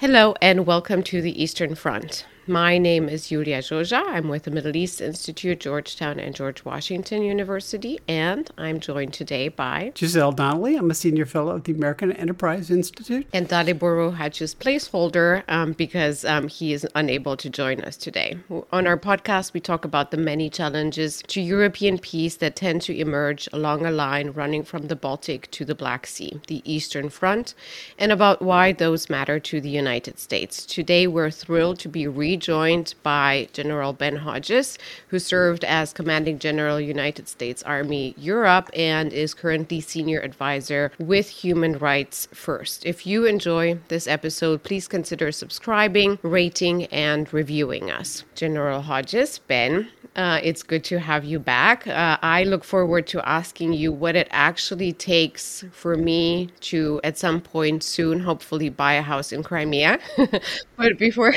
Hello and welcome to the Eastern Front. My name is Iulia Joja. I'm with the Middle East Institute, Georgetown, and George Washington University, and I'm joined today by Giselle Donnelly. I'm a senior fellow at the American Enterprise Institute. And Dalibor Rohac's placeholder um, because um, he is unable to join us today. On our podcast, we talk about the many challenges to European peace that tend to emerge along a line running from the Baltic to the Black Sea, the Eastern Front, and about why those matter to the United States. Today, we're thrilled to be rejoined joined by General Ben Hodges, who served as Commanding General United States Army Europe and is currently Senior Advisor with Human Rights First. If you enjoy this episode, please consider subscribing, rating, and reviewing us. General Hodges, Ben, uh, it's good to have you back. Uh, I look forward to asking you what it actually takes for me to, at some point soon, hopefully buy a house in Crimea. but before,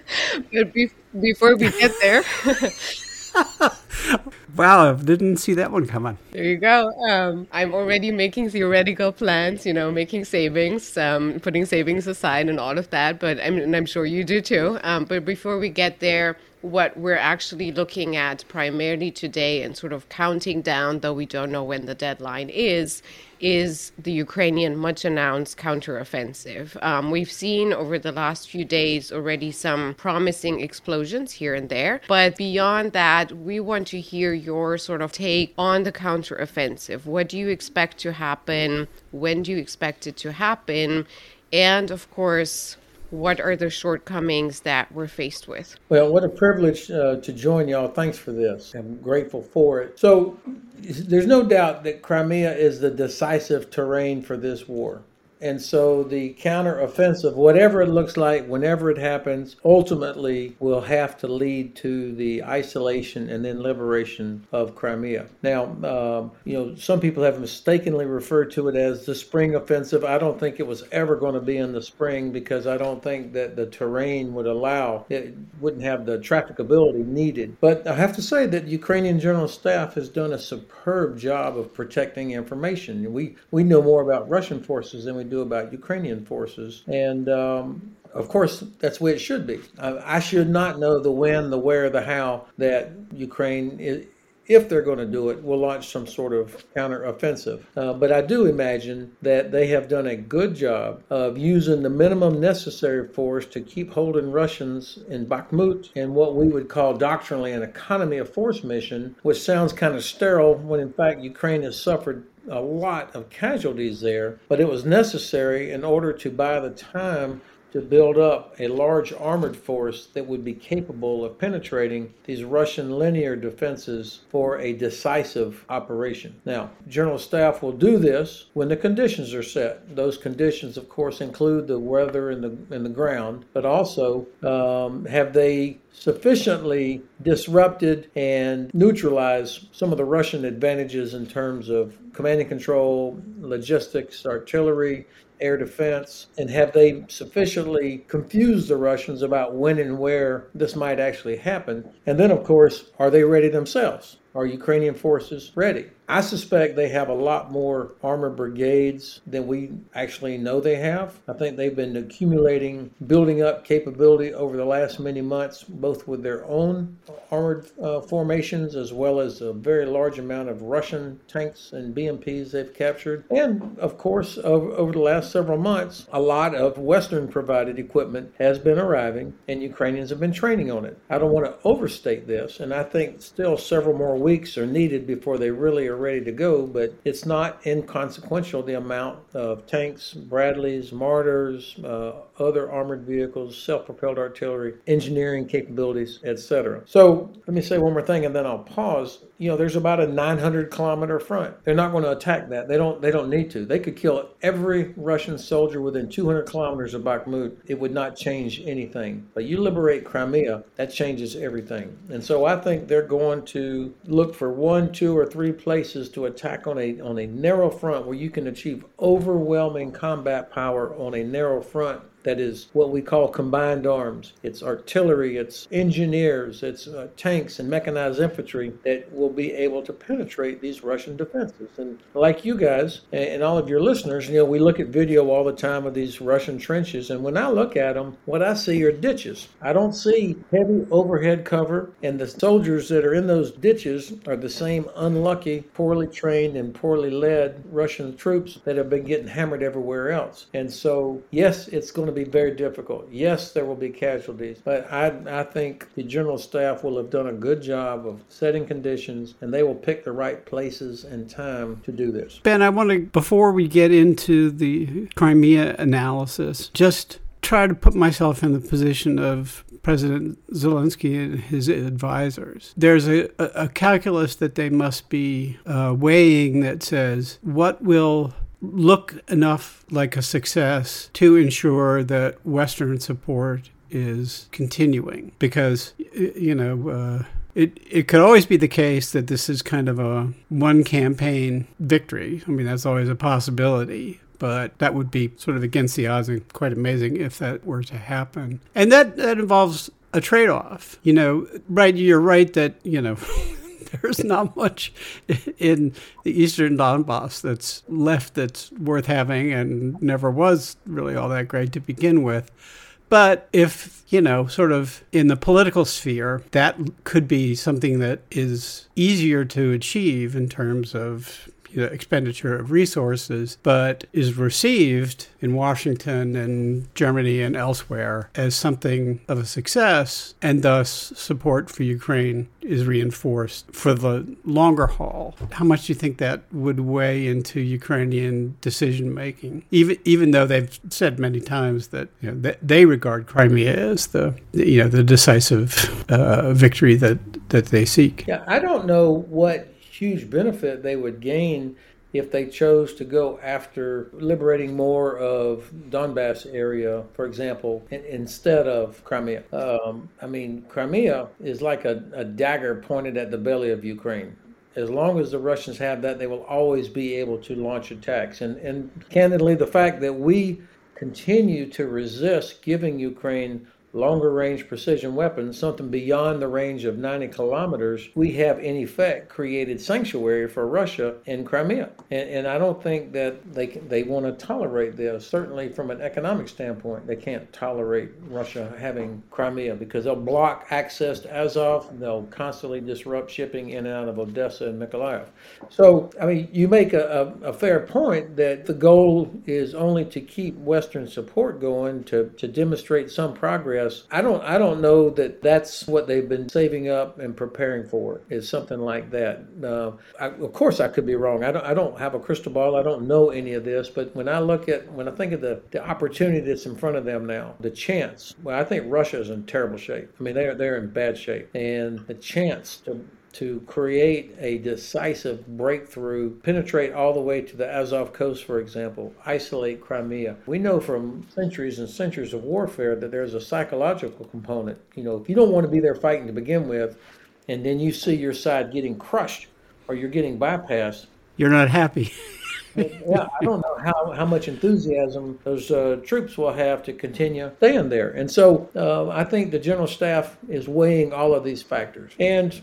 but be- before we get there. wow, I didn't see that one coming. There you go. Um, I'm already making theoretical plans, you know, making savings, um, putting savings aside and all of that. But I'm, and I'm sure you do too. Um, but before we get there, what we're actually looking at primarily today and sort of counting down, though we don't know when the deadline is, is the Ukrainian much announced counteroffensive. Um, we've seen over the last few days already some promising explosions here and there. But beyond that, we want to hear your sort of take on the counteroffensive. What do you expect to happen? When do you expect it to happen? And of course, what are the shortcomings that we're faced with? Well, what a privilege uh, to join y'all. Thanks for this. I'm grateful for it. So, there's no doubt that Crimea is the decisive terrain for this war. And so the counteroffensive, whatever it looks like, whenever it happens, ultimately will have to lead to the isolation and then liberation of Crimea. Now, um, you know, some people have mistakenly referred to it as the spring offensive. I don't think it was ever going to be in the spring because I don't think that the terrain would allow, it wouldn't have the trafficability needed. But I have to say that Ukrainian General Staff has done a superb job of protecting information. We, we know more about Russian forces than we do about Ukrainian forces. And um, of course, that's the way it should be. I, I, should not know the when, the where, the how that Ukraine if they're going to do it, will launch some sort of counteroffensive. Uh, but I do imagine that they have done a good job of using the minimum necessary force to keep holding Russians in Bakhmut in what we would call doctrinally an economy of force mission, which sounds kind of sterile when in fact Ukraine has suffered a lot of casualties there, but it was necessary in order to buy the time to build up a large armored force that would be capable of penetrating these Russian linear defenses for a decisive operation. Now, General Staff will do this when the conditions are set. Those conditions, of course, include the weather and the, and the ground, but also um, have they sufficiently disrupted and neutralized some of the Russian advantages in terms of command and control, logistics, artillery, air defense, and have they sufficiently confused the Russians about when and where this might actually happen? And then, of course, are they ready themselves? Are Ukrainian forces ready? I suspect they have a lot more armor brigades than we actually know they have. I think they've been accumulating, building up capability over the last many months, both with their own armored uh, formations as well as a very large amount of Russian tanks and BMPs they've captured. And of course, over, over the last several months, a lot of Western provided equipment has been arriving, and Ukrainians have been training on it. I don't want to overstate this, and I think still several more weeks are needed before they really are ready to go, but it's not inconsequential the amount of tanks, Bradleys, mortars, uh, other armored vehicles, self-propelled artillery, engineering capabilities, etc. So let me say one more thing, and then I'll pause. You know, there's about a 900 kilometer front. They're not going to attack that. They don't. They don't need to. They could kill every Russian soldier within 200 kilometers of Bakhmut. It would not change anything. But you liberate Crimea, that changes everything. And so I think they're going to look for one, two, or three places to attack on a on a narrow front where you can achieve overwhelming combat power on a narrow front that is what we call combined arms. It's artillery, it's engineers, it's uh, tanks and mechanized infantry that will be able to penetrate these Russian defenses. And like you guys and all of your listeners, you know, we look at video all the time of these Russian trenches, and when I look at them, what I see are ditches. I don't see heavy overhead cover, and the soldiers that are in those ditches are the same unlucky, poorly trained, and poorly led Russian troops that have been getting hammered everywhere else. And so, yes, it's going to be very difficult. Yes, there will be casualties, but I, I think the general staff will have done a good job of setting conditions, and they will pick the right places and time to do this. Ben, I want to, before we get into the Crimea analysis, just try to put myself in the position of President Zelensky and his advisors. There's a, a calculus that they must be uh, weighing that says what will look enough like a success to ensure that Western support is continuing. Because, you know, uh, it, it could always be the case that this is kind of a one campaign victory. I mean, that's always a possibility but that would be sort of against the odds and quite amazing if that were to happen. And that, that involves a trade off. You know, right, you're right that, you know, there's not much in the eastern Donbass that's left that's worth having and never was really all that great to begin with. But if, you know, sort of in the political sphere, that could be something that is easier to achieve in terms of expenditure of resources, but is received in Washington and Germany and elsewhere as something of a success, and thus support for Ukraine is reinforced for the longer haul. How much do you think that would weigh into Ukrainian decision making? Even even though they've said many times that you know, they regard Crimea as the you know the decisive uh, victory that that they seek. Yeah, I don't know what huge benefit they would gain if they chose to go after liberating more of Donbass area, for example, in, instead of Crimea. Um, I mean, Crimea is like a, a dagger pointed at the belly of Ukraine as long as the Russians have that, they will always be able to launch attacks. And, and candidly, the fact that we continue to resist giving Ukraine longer range precision weapons, something beyond the range of 90 kilometers, we have in effect created sanctuary for Russia in Crimea. And, and I don't think that they they want to tolerate this. Certainly, from an economic standpoint, they can't tolerate Russia having Crimea because they'll block access to Azov. They'll constantly disrupt shipping in and out of Odessa and Mykolaiv. So, I mean, you make a, a, a fair point that the goal is only to keep Western support going to, to demonstrate some progress I don't I don't know that that's what they've been saving up and preparing for is something like that. Uh, I, of course, I could be wrong. I don't I don't have a crystal ball. I don't know any of this. But when I look at when I think of the, the opportunity that's in front of them now, the chance. Well, I think Russia is in terrible shape. I mean, they're they're in bad shape, and the chance to to create a decisive breakthrough, penetrate all the way to the Azov coast, for example, isolate Crimea. We know from centuries and centuries of warfare that there's a psychological component. You know, if you don't want to be there fighting to begin with, and then you see your side getting crushed or you're getting bypassed, you're not happy. yeah, I don't know how, how much enthusiasm those uh, troops will have to continue staying there. And so uh, I think the general staff is weighing all of these factors. And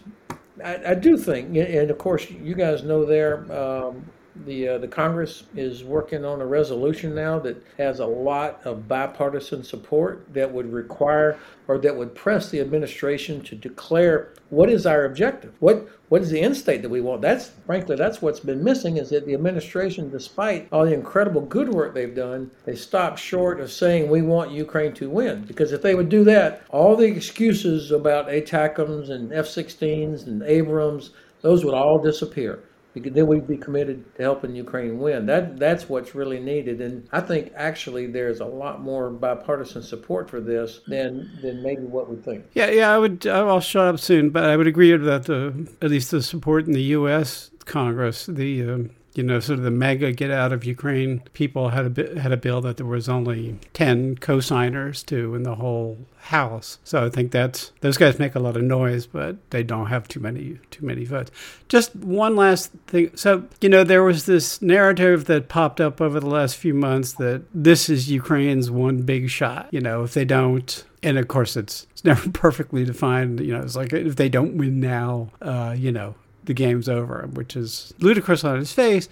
I, I, do think, and of course, you guys know there, um, the uh, the Congress is working on a resolution now that has a lot of bipartisan support that would require or that would press the administration to declare what is our objective, what what is the end state that we want. That's frankly that's what's been missing is that the administration, despite all the incredible good work they've done, they stopped short of saying we want Ukraine to win. Because if they would do that, all the excuses about ATACMS and F-16s and Abrams, those would all disappear then we'd be committed to helping Ukraine win. That that's what's really needed, and I think actually there's a lot more bipartisan support for this than than maybe what we think. Yeah, yeah, I would. I'll shut up soon, but I would agree that the, at least the support in the U.S. Congress, the um, you know, sort of the MAGA get out of Ukraine people had a had a bill that there was only ten co-signers to in the whole House. So I think that's those guys make a lot of noise, but they don't have too many too many votes. Just one last thing. So you know, there was this narrative that popped up over the last few months that this is Ukraine's one big shot. You know, if they don't and of course it's it's never perfectly defined you know it's like if they don't win now uh, you know the game's over, which is ludicrous on its face.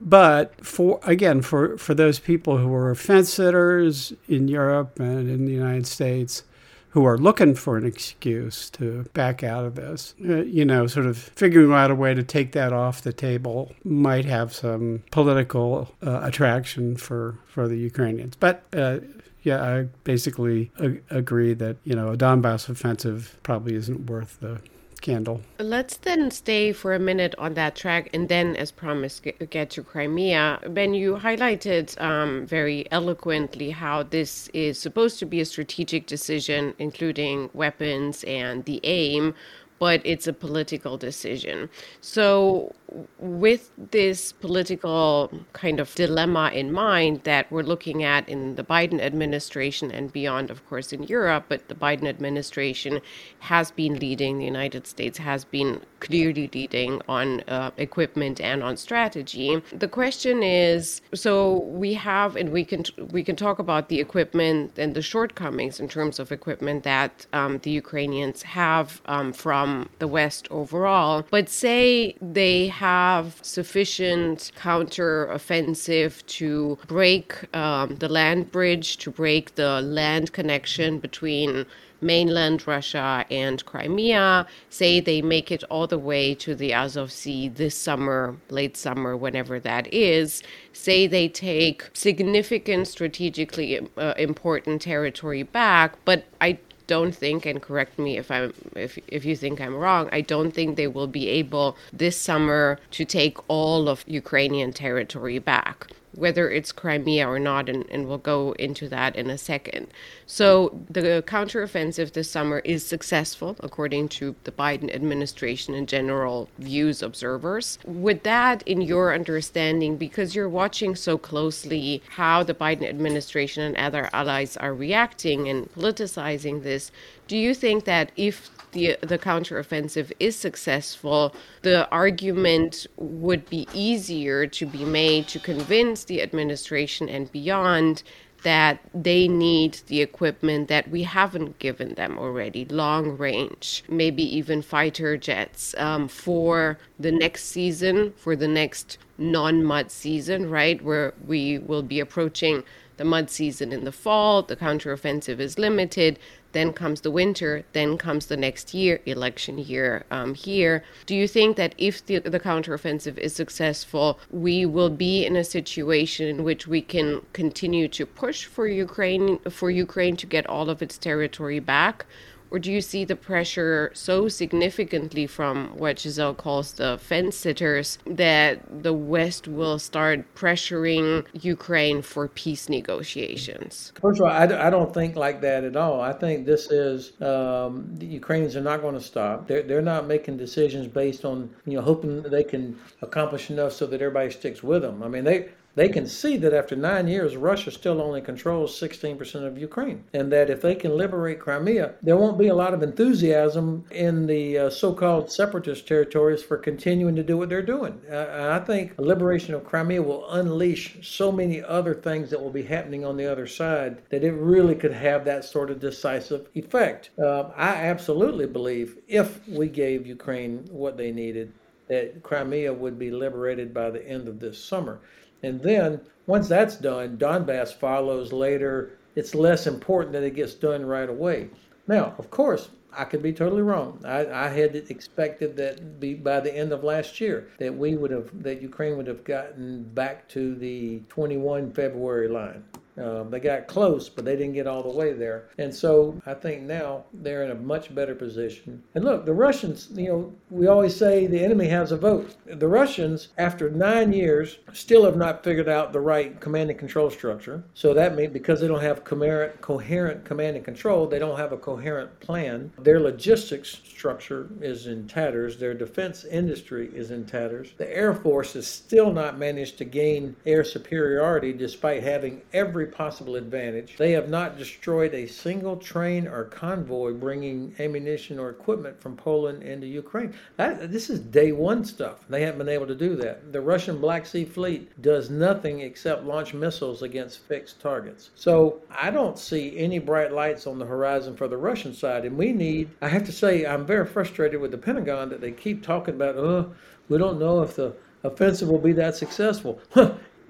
But for again, for, for those people who are fence sitters in Europe and in the United States who are looking for an excuse to back out of this, uh, you know, sort of figuring out a way to take that off the table might have some political uh, attraction for, for the Ukrainians. But uh, yeah, I basically ag- agree that, you know, a Donbass offensive probably isn't worth the candle. Let's then stay for a minute on that track and then, as promised, get, to Crimea. Ben, you highlighted um, very eloquently how this is supposed to be a strategic decision, including weapons and the aim, but it's a political decision. So, with this political kind of dilemma in mind that we're looking at in the Biden administration and beyond, of course, in Europe, but the Biden administration has been leading, the United States has been clearly leading on uh, equipment and on strategy. The question is so we have, and we can, we can talk about the equipment and the shortcomings in terms of equipment that um, the Ukrainians have um, from the West overall, but say they have sufficient counter-offensive to break um, the land bridge, to break the land connection between mainland Russia and Crimea. Say they make it all the way to the Azov Sea this summer, late summer, whenever that is. Say they take significant strategically uh, important territory back, but I don't think, and correct me if I'm if if you think I'm wrong, I don't think they will be able this summer to take all of Ukrainian territory back whether it's Crimea or not, and, and we'll go into that in a second. So the counteroffensive this summer is successful, according to the Biden administration and general views observers. With that, in your understanding, because you're watching so closely how the Biden administration and other allies are reacting and politicizing this, do you think that if the the counteroffensive is successful, the argument would be easier to be made to convince the administration and beyond that they need the equipment that we haven't given them already long range, maybe even fighter jets um, for the next season, for the next non mud season, right? Where we will be approaching the mud season in the fall, the counteroffensive is limited. Then comes the winter, then comes the next year, election year um, here. Do you think that if the, the counteroffensive is successful, we will be in a situation in which we can continue to push for Ukraine for Ukraine to get all of its territory back? Or do you see the pressure so significantly from what Giselle calls the fence sitters that the West will start pressuring Ukraine for peace negotiations? First of all, I, I don't think like that at all. I think this is um, the Ukrainians are not going to stop. They're, they're not making decisions based on, you know, hoping they can accomplish enough so that everybody sticks with them. I mean, they, they can see that after nine years, Russia still only controls 16% of Ukraine. And that if they can liberate Crimea, there won't be a lot of enthusiasm in the uh, so called separatist territories for continuing to do what they're doing. Uh, I think liberation of Crimea will unleash so many other things that will be happening on the other side that it really could have that sort of decisive effect. Uh, I absolutely believe if we gave Ukraine what they needed, that Crimea would be liberated by the end of this summer. And then once that's done, Donbass follows later. It's less important that it gets done right away. Now, of course, I could be totally wrong. I, I had expected that be by the end of last year that we would have that Ukraine would have gotten back to the 21 February line. Um, they got close, but they didn't get all the way there. And so I think now they're in a much better position. And look, the Russians, you know, we always say the enemy has a vote. The Russians, after nine years, still have not figured out the right command and control structure. So that means because they don't have coherent, coherent command and control, they don't have a coherent plan. Their logistics structure is in tatters. Their defense industry is in tatters. The Air Force has still not managed to gain air superiority despite having every possible advantage. They have not destroyed a single train or convoy bringing ammunition or equipment from Poland into Ukraine. That, this is day one stuff. They haven't been able to do that. The Russian Black Sea Fleet does nothing except launch missiles against fixed targets. So I don't see any bright lights on the horizon for the Russian side. And we need, I have to say, I'm very frustrated with the Pentagon that they keep talking about, oh, we don't know if the offensive will be that successful.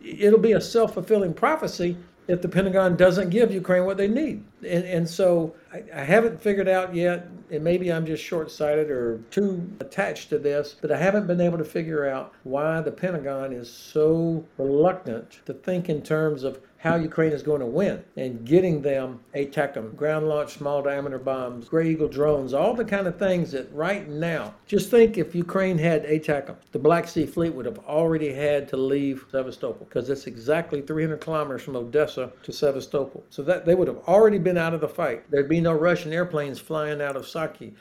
It'll be a self fulfilling prophecy if the Pentagon doesn't give Ukraine what they need. And, and so I, I, haven't figured out yet, and maybe I'm just short sighted or too attached to this, but I haven't been able to figure out why the Pentagon is so reluctant to think in terms of how Ukraine is going to win and getting them ATACMS, ground launched small diameter bombs, Gray Eagle drones, all the kind of things that right now, just think if Ukraine had ATACMS, the Black Sea Fleet would have already had to leave Sevastopol because it's exactly 300 kilometers from Odessa to Sevastopol. So that they would have already been out of the fight. There'd be no Russian airplanes flying out of Saki.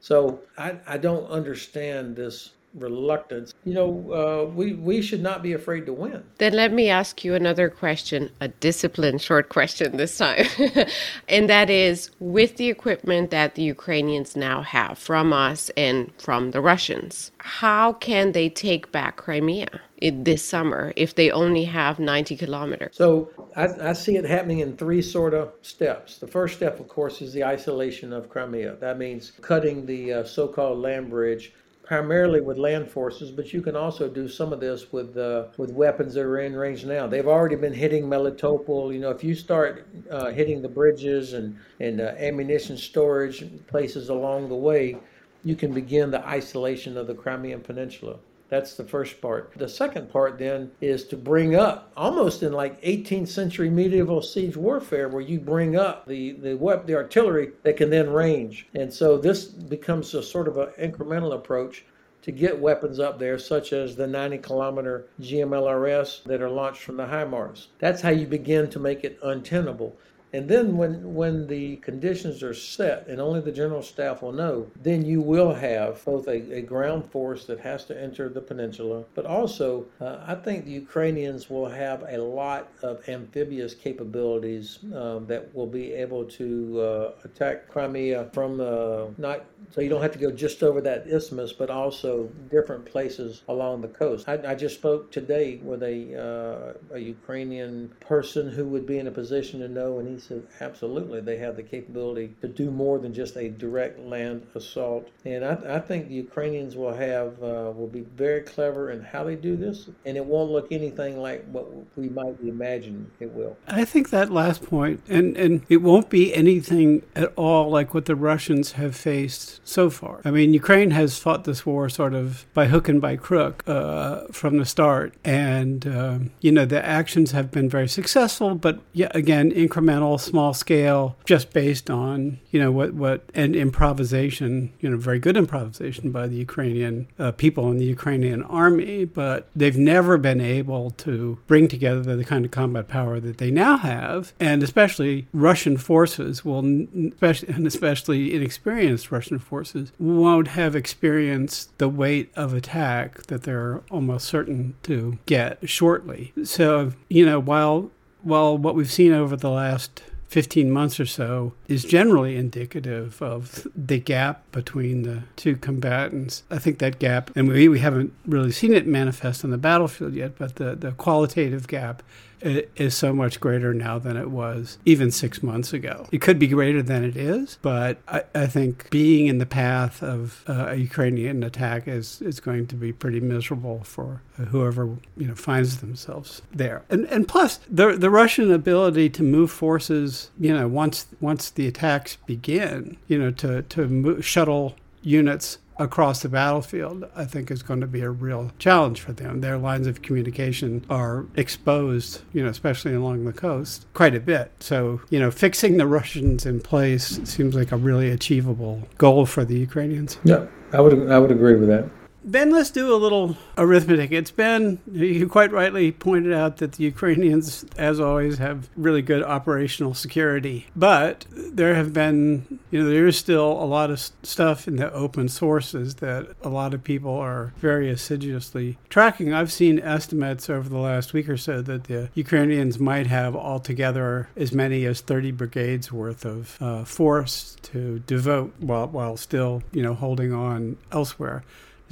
So I, I don't understand this reluctance. You know, uh, we we should not be afraid to win. Then let me ask you another question, a disciplined short question this time, and that is, with the equipment that the Ukrainians now have from us and from the Russians, how can they take back Crimea? this summer if they only have 90 kilometers? So I, I, see it happening in three sort of steps. The first step, of course, is the isolation of Crimea. That means cutting the uh, so called land bridge primarily with land forces, but you can also do some of this with uh, with weapons that are in range now. They've already been hitting Melitopol. You know, if you start uh, hitting the bridges and and uh, ammunition storage places along the way, you can begin the isolation of the Crimean Peninsula. That's the first part. The second part then is to bring up, almost in like 18th century medieval siege warfare, where you bring up the the weapon, the artillery that can then range. And so this becomes a sort of an incremental approach to get weapons up there, such as the 90 kilometer GMLRS that are launched from the HIMARS. That's how you begin to make it untenable. And then when, when the conditions are set and only the general staff will know, then you will have both a, a ground force that has to enter the peninsula, but also uh, I think the Ukrainians will have a lot of amphibious capabilities um, that will be able to uh, attack Crimea from uh, not so you don't have to go just over that isthmus, but also different places along the coast. I, I just spoke today with a, uh, a Ukrainian person who would be in a position to know, and he said, absolutely, they have the capability to do more than just a direct land assault. And I, I think the Ukrainians will have uh, will be very clever in how they do this, and it won't look anything like what we might imagine it will. I think that last point, and and it won't be anything at all like what the Russians have faced so far. I mean, Ukraine has fought this war sort of by hook and by crook uh, from the start, and um, you know the actions have been very successful, but yeah, again, incremental, small scale, just based on you know what what and improvisation, you know, very good improvisation by the Ukrainian uh, people and the Ukrainian army, but they've never been able to bring together the kind of combat power that they now have, and especially Russian forces will, especially and especially inexperienced Russian forces won't have experienced the weight of attack that they're almost certain to get shortly. So, you know, while while what we've seen over the last 15 months or so is generally indicative of the gap between the two combatants. I think that gap, and we, we haven't really seen it manifest on the battlefield yet, but the, the qualitative gap is so much greater now than it was even six months ago. It could be greater than it is, but I, I think being in the path of uh, a Ukrainian attack is, is going to be pretty miserable for whoever you know finds themselves there. And and plus the the Russian ability to move forces, you know, once once the attacks begin, you know, to to shuttle units across the battlefield, I think is going to be a real challenge for them. Their lines of communication are exposed, you know, especially along the coast, quite a bit. So, you know, fixing the Russians in place seems like a really achievable goal for the Ukrainians. Yeah, I would I would agree with that. Ben, let's do a little arithmetic. It's been, you quite rightly pointed out that the Ukrainians, as always, have really good operational security. But there have been, you know, there is still a lot of stuff in the open sources that a lot of people are very assiduously tracking. I've seen estimates over the last week or so that the Ukrainians might have altogether as many as 30 brigades worth of uh, force to devote while, while still, you know, holding on elsewhere.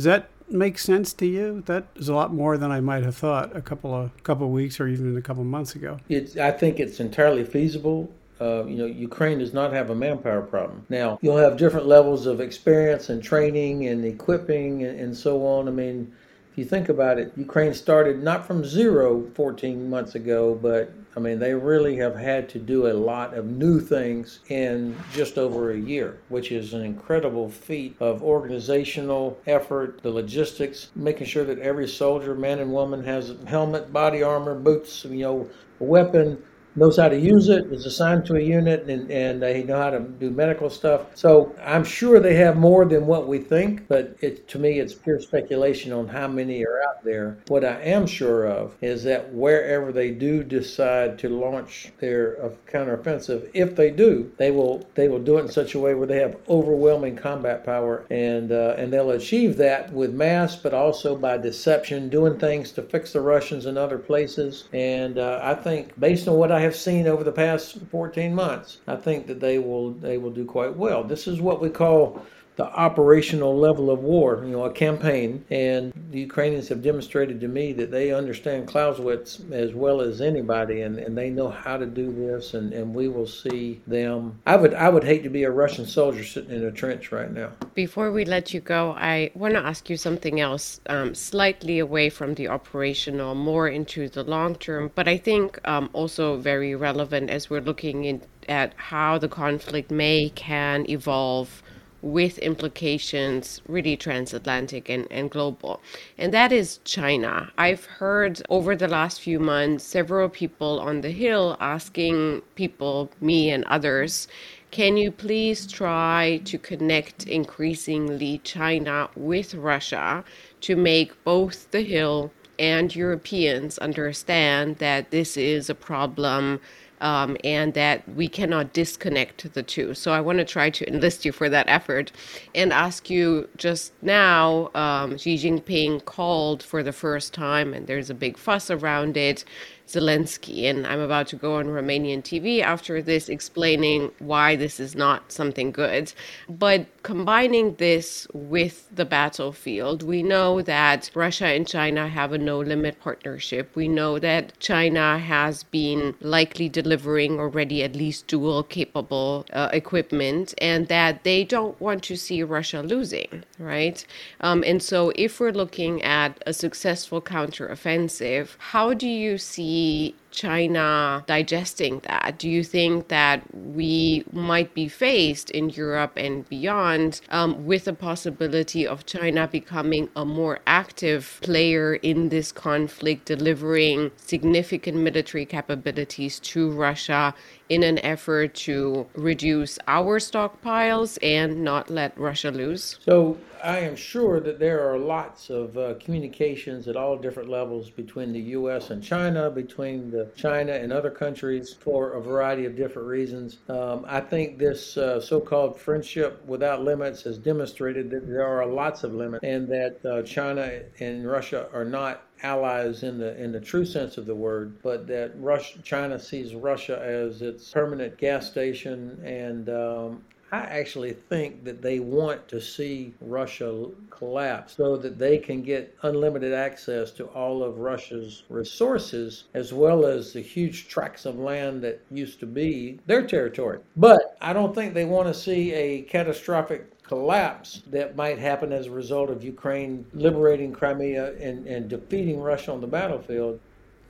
Does that make sense to you? That is a lot more than I might have thought a couple of couple of weeks or even a couple of months ago. It's, I think it's entirely feasible. Uh, you know, Ukraine does not have a manpower problem. Now, you'll have different levels of experience and training and equipping and, and so on. I mean, if you think about it, Ukraine started not from zero 14 months ago, but I mean, they really have had to do a lot of new things in just over a year, which is an incredible feat of organizational effort, the logistics, making sure that every soldier, man and woman, has a helmet, body armor, boots, you know, weapon, knows how to use it, is assigned to a unit, and, and they know how to do medical stuff. So I'm sure they have more than what we think, but it, to me, it's pure speculation on how many are out there. What I am sure of is that wherever they do decide to launch their counteroffensive, if they do, they will they will do it in such a way where they have overwhelming combat power, and uh, and they'll achieve that with mass, but also by deception, doing things to fix the Russians in other places. And uh, I think, based on what I have seen over the past 14 months, I think that they will they will do quite well. This is what we call the operational level of war, you know, a campaign. And the Ukrainians have demonstrated to me that they understand Clausewitz as well as anybody, and, and they know how to do this. And, and we will see them. I would I would hate to be a Russian soldier sitting in a trench right now. Before we let you go, I want to ask you something else, um, slightly away from the operational, more into the long term, but I think um, also very relevant as we're looking in, at how the conflict may can evolve with implications really transatlantic and, and global. And that is China. I've heard over the last few months several people on the Hill asking people, me and others, can you please try to connect increasingly China with Russia to make both the Hill and Europeans understand that this is a problem um, and that we cannot disconnect the two. So I want to try to enlist you for that effort and ask you just now um, Xi Jinping called for the first time, and there's a big fuss around it. Zelensky. And I'm about to go on Romanian TV after this explaining why this is not something good. But combining this with the battlefield, we know that Russia and China have a no limit partnership. We know that China has been likely delivering already at least dual capable uh, equipment and that they don't want to see Russia losing, right? Um, and so if we're looking at a successful counteroffensive, how do you see the China digesting that? Do you think that we might be faced in Europe and beyond um, with the possibility of China becoming a more active player in this conflict, delivering significant military capabilities to Russia in an effort to reduce our stockpiles and not let Russia lose? So I am sure that there are lots of uh, communications at all different levels between the U.S. and China, between the China and other countries for a variety of different reasons. Um, I think this uh, so-called friendship without limits has demonstrated that there are lots of limits, and that uh, China and Russia are not allies in the in the true sense of the word, but that Russia, China sees Russia as its permanent gas station, and um, I actually think that they want to see Russia collapse so that they can get unlimited access to all of Russia's resources as well as the huge tracts of land that used to be their territory. But I don't think they want to see a catastrophic collapse that might happen as a result of Ukraine liberating Crimea and, and defeating Russia on the battlefield.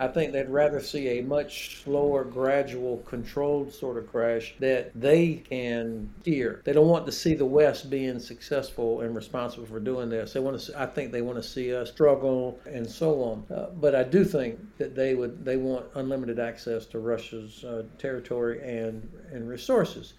I think they'd rather see a much slower, gradual, controlled sort of crash that they can steer. They don't want to see the West being successful and responsible for doing this. They want to. See, I think they want to see us struggle and so on. Uh, but I do think that they would. They want unlimited access to Russia's uh, territory and and resources.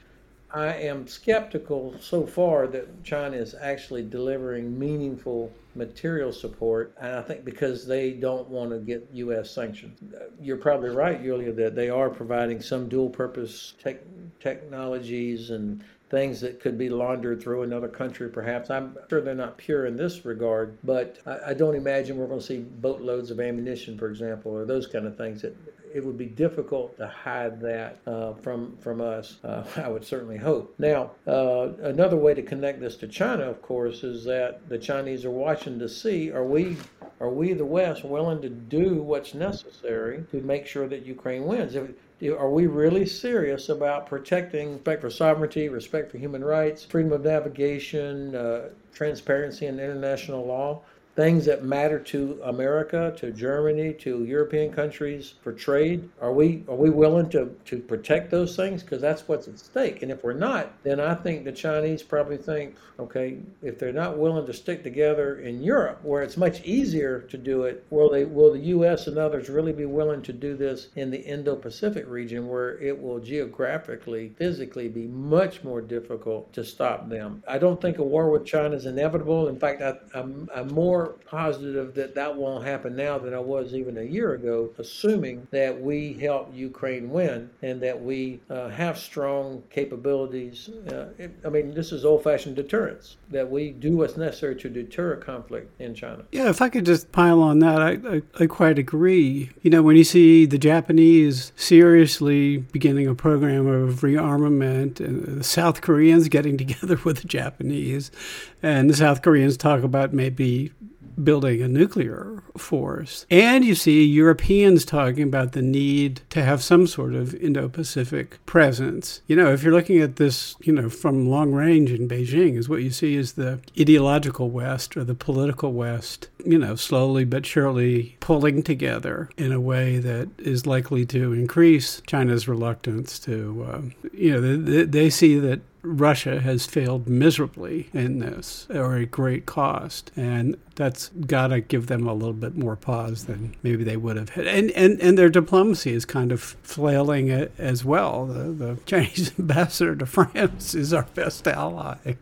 I am skeptical so far that China is actually delivering meaningful material support, and I think because they don't want to get U.S. sanctions. You're probably right, Julia, that they are providing some dual purpose tech, technologies and things that could be laundered through another country, perhaps. I'm sure they're not pure in this regard, but I, I don't imagine we're going to see boatloads of ammunition, for example, or those kind of things that it would be difficult to hide that uh, from from us. Uh, I would certainly hope. Now, uh, another way to connect this to China, of course, is that the Chinese are watching to see are we are we the West willing to do what's necessary to make sure that Ukraine wins? If, are we really serious about protecting respect for sovereignty, respect for human rights, freedom of navigation, uh, transparency in international law? Things that matter to America, to Germany, to European countries for trade? Are we are we willing to, to protect those things? Because that's what's at stake. And if we're not, then I think the Chinese probably think, okay, if they're not willing to stick together in Europe, where it's much easier to do it, will they will the US and others really be willing to do this in the Indo-Pacific region where it will geographically, physically be much more difficult to stop them? I don't think a war with China is inevitable. In fact, I, I'm, I'm more positive that that won't happen now than I was even a year ago, assuming that we help Ukraine win and that we uh, have strong capabilities. Uh, I mean, this is old fashioned deterrence, that we do what's necessary to deter a conflict in China. Yeah, if I could just pile on that, I, I, I quite agree. You know, when you see the Japanese seriously beginning a program of rearmament and the South Koreans getting together with the Japanese, and the South Koreans talk about maybe building a nuclear force. And you see Europeans talking about the need to have some sort of Indo Pacific presence. You know, if you're looking at this, you know, from long range in Beijing, is what you see is the ideological West or the political West, you know, slowly but surely pulling together in a way that is likely to increase China's reluctance to, uh, you know, they, they see that Russia has failed miserably in this or at great cost. And that's got to give them a little bit more pause than maybe they would have had. And, and, and their diplomacy is kind of flailing as well. The, the Chinese ambassador to France is our best ally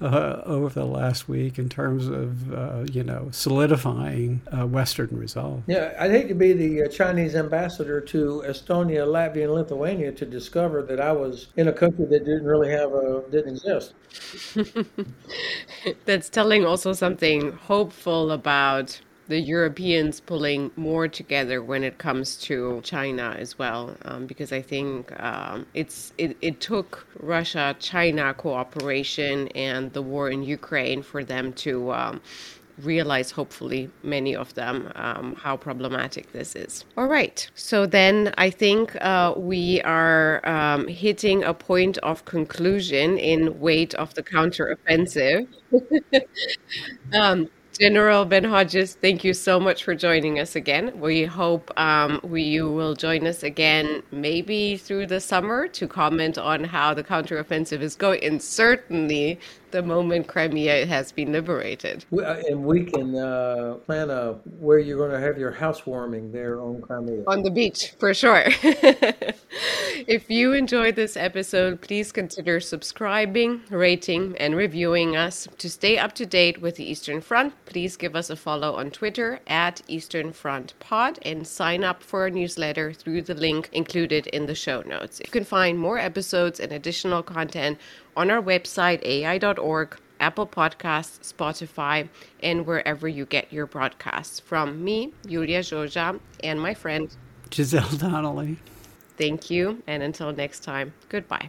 uh, over the last week in terms of, uh, you know, solidifying uh, Western resolve. Yeah, I'd hate to be the uh, Chinese ambassador to Estonia, Latvia, and Lithuania to discover that I was in a country that didn't really have a didn't exist. That's telling also something hopeful about the Europeans pulling more together when it comes to China as well, um, because I think um, it's it, it took Russia China cooperation and the war in Ukraine for them to um, realize, hopefully, many of them, um, how problematic this is. All right. So then I think uh, we are um, hitting a point of conclusion in weight of the counteroffensive. um, General Ben Hodges, thank you so much for joining us again. We hope um, we, you will join us again maybe through the summer to comment on how the counteroffensive is going, and certainly the moment Crimea has been liberated. Uh, and we can uh, plan a, where you're going to have your housewarming there on Crimea. On the beach, for sure. if you enjoyed this episode, please consider subscribing, rating, and reviewing us. To stay up to date with the Eastern Front, please give us a follow on Twitter at Eastern Front Pod and sign up for our newsletter through the link included in the show notes. You can find more episodes and additional content on our website, aei.org, Apple Podcasts, Spotify, and wherever you get your broadcasts. From me, Iulia Joja, and my friend Giselle Donnelly. Thank you, and until next time, goodbye.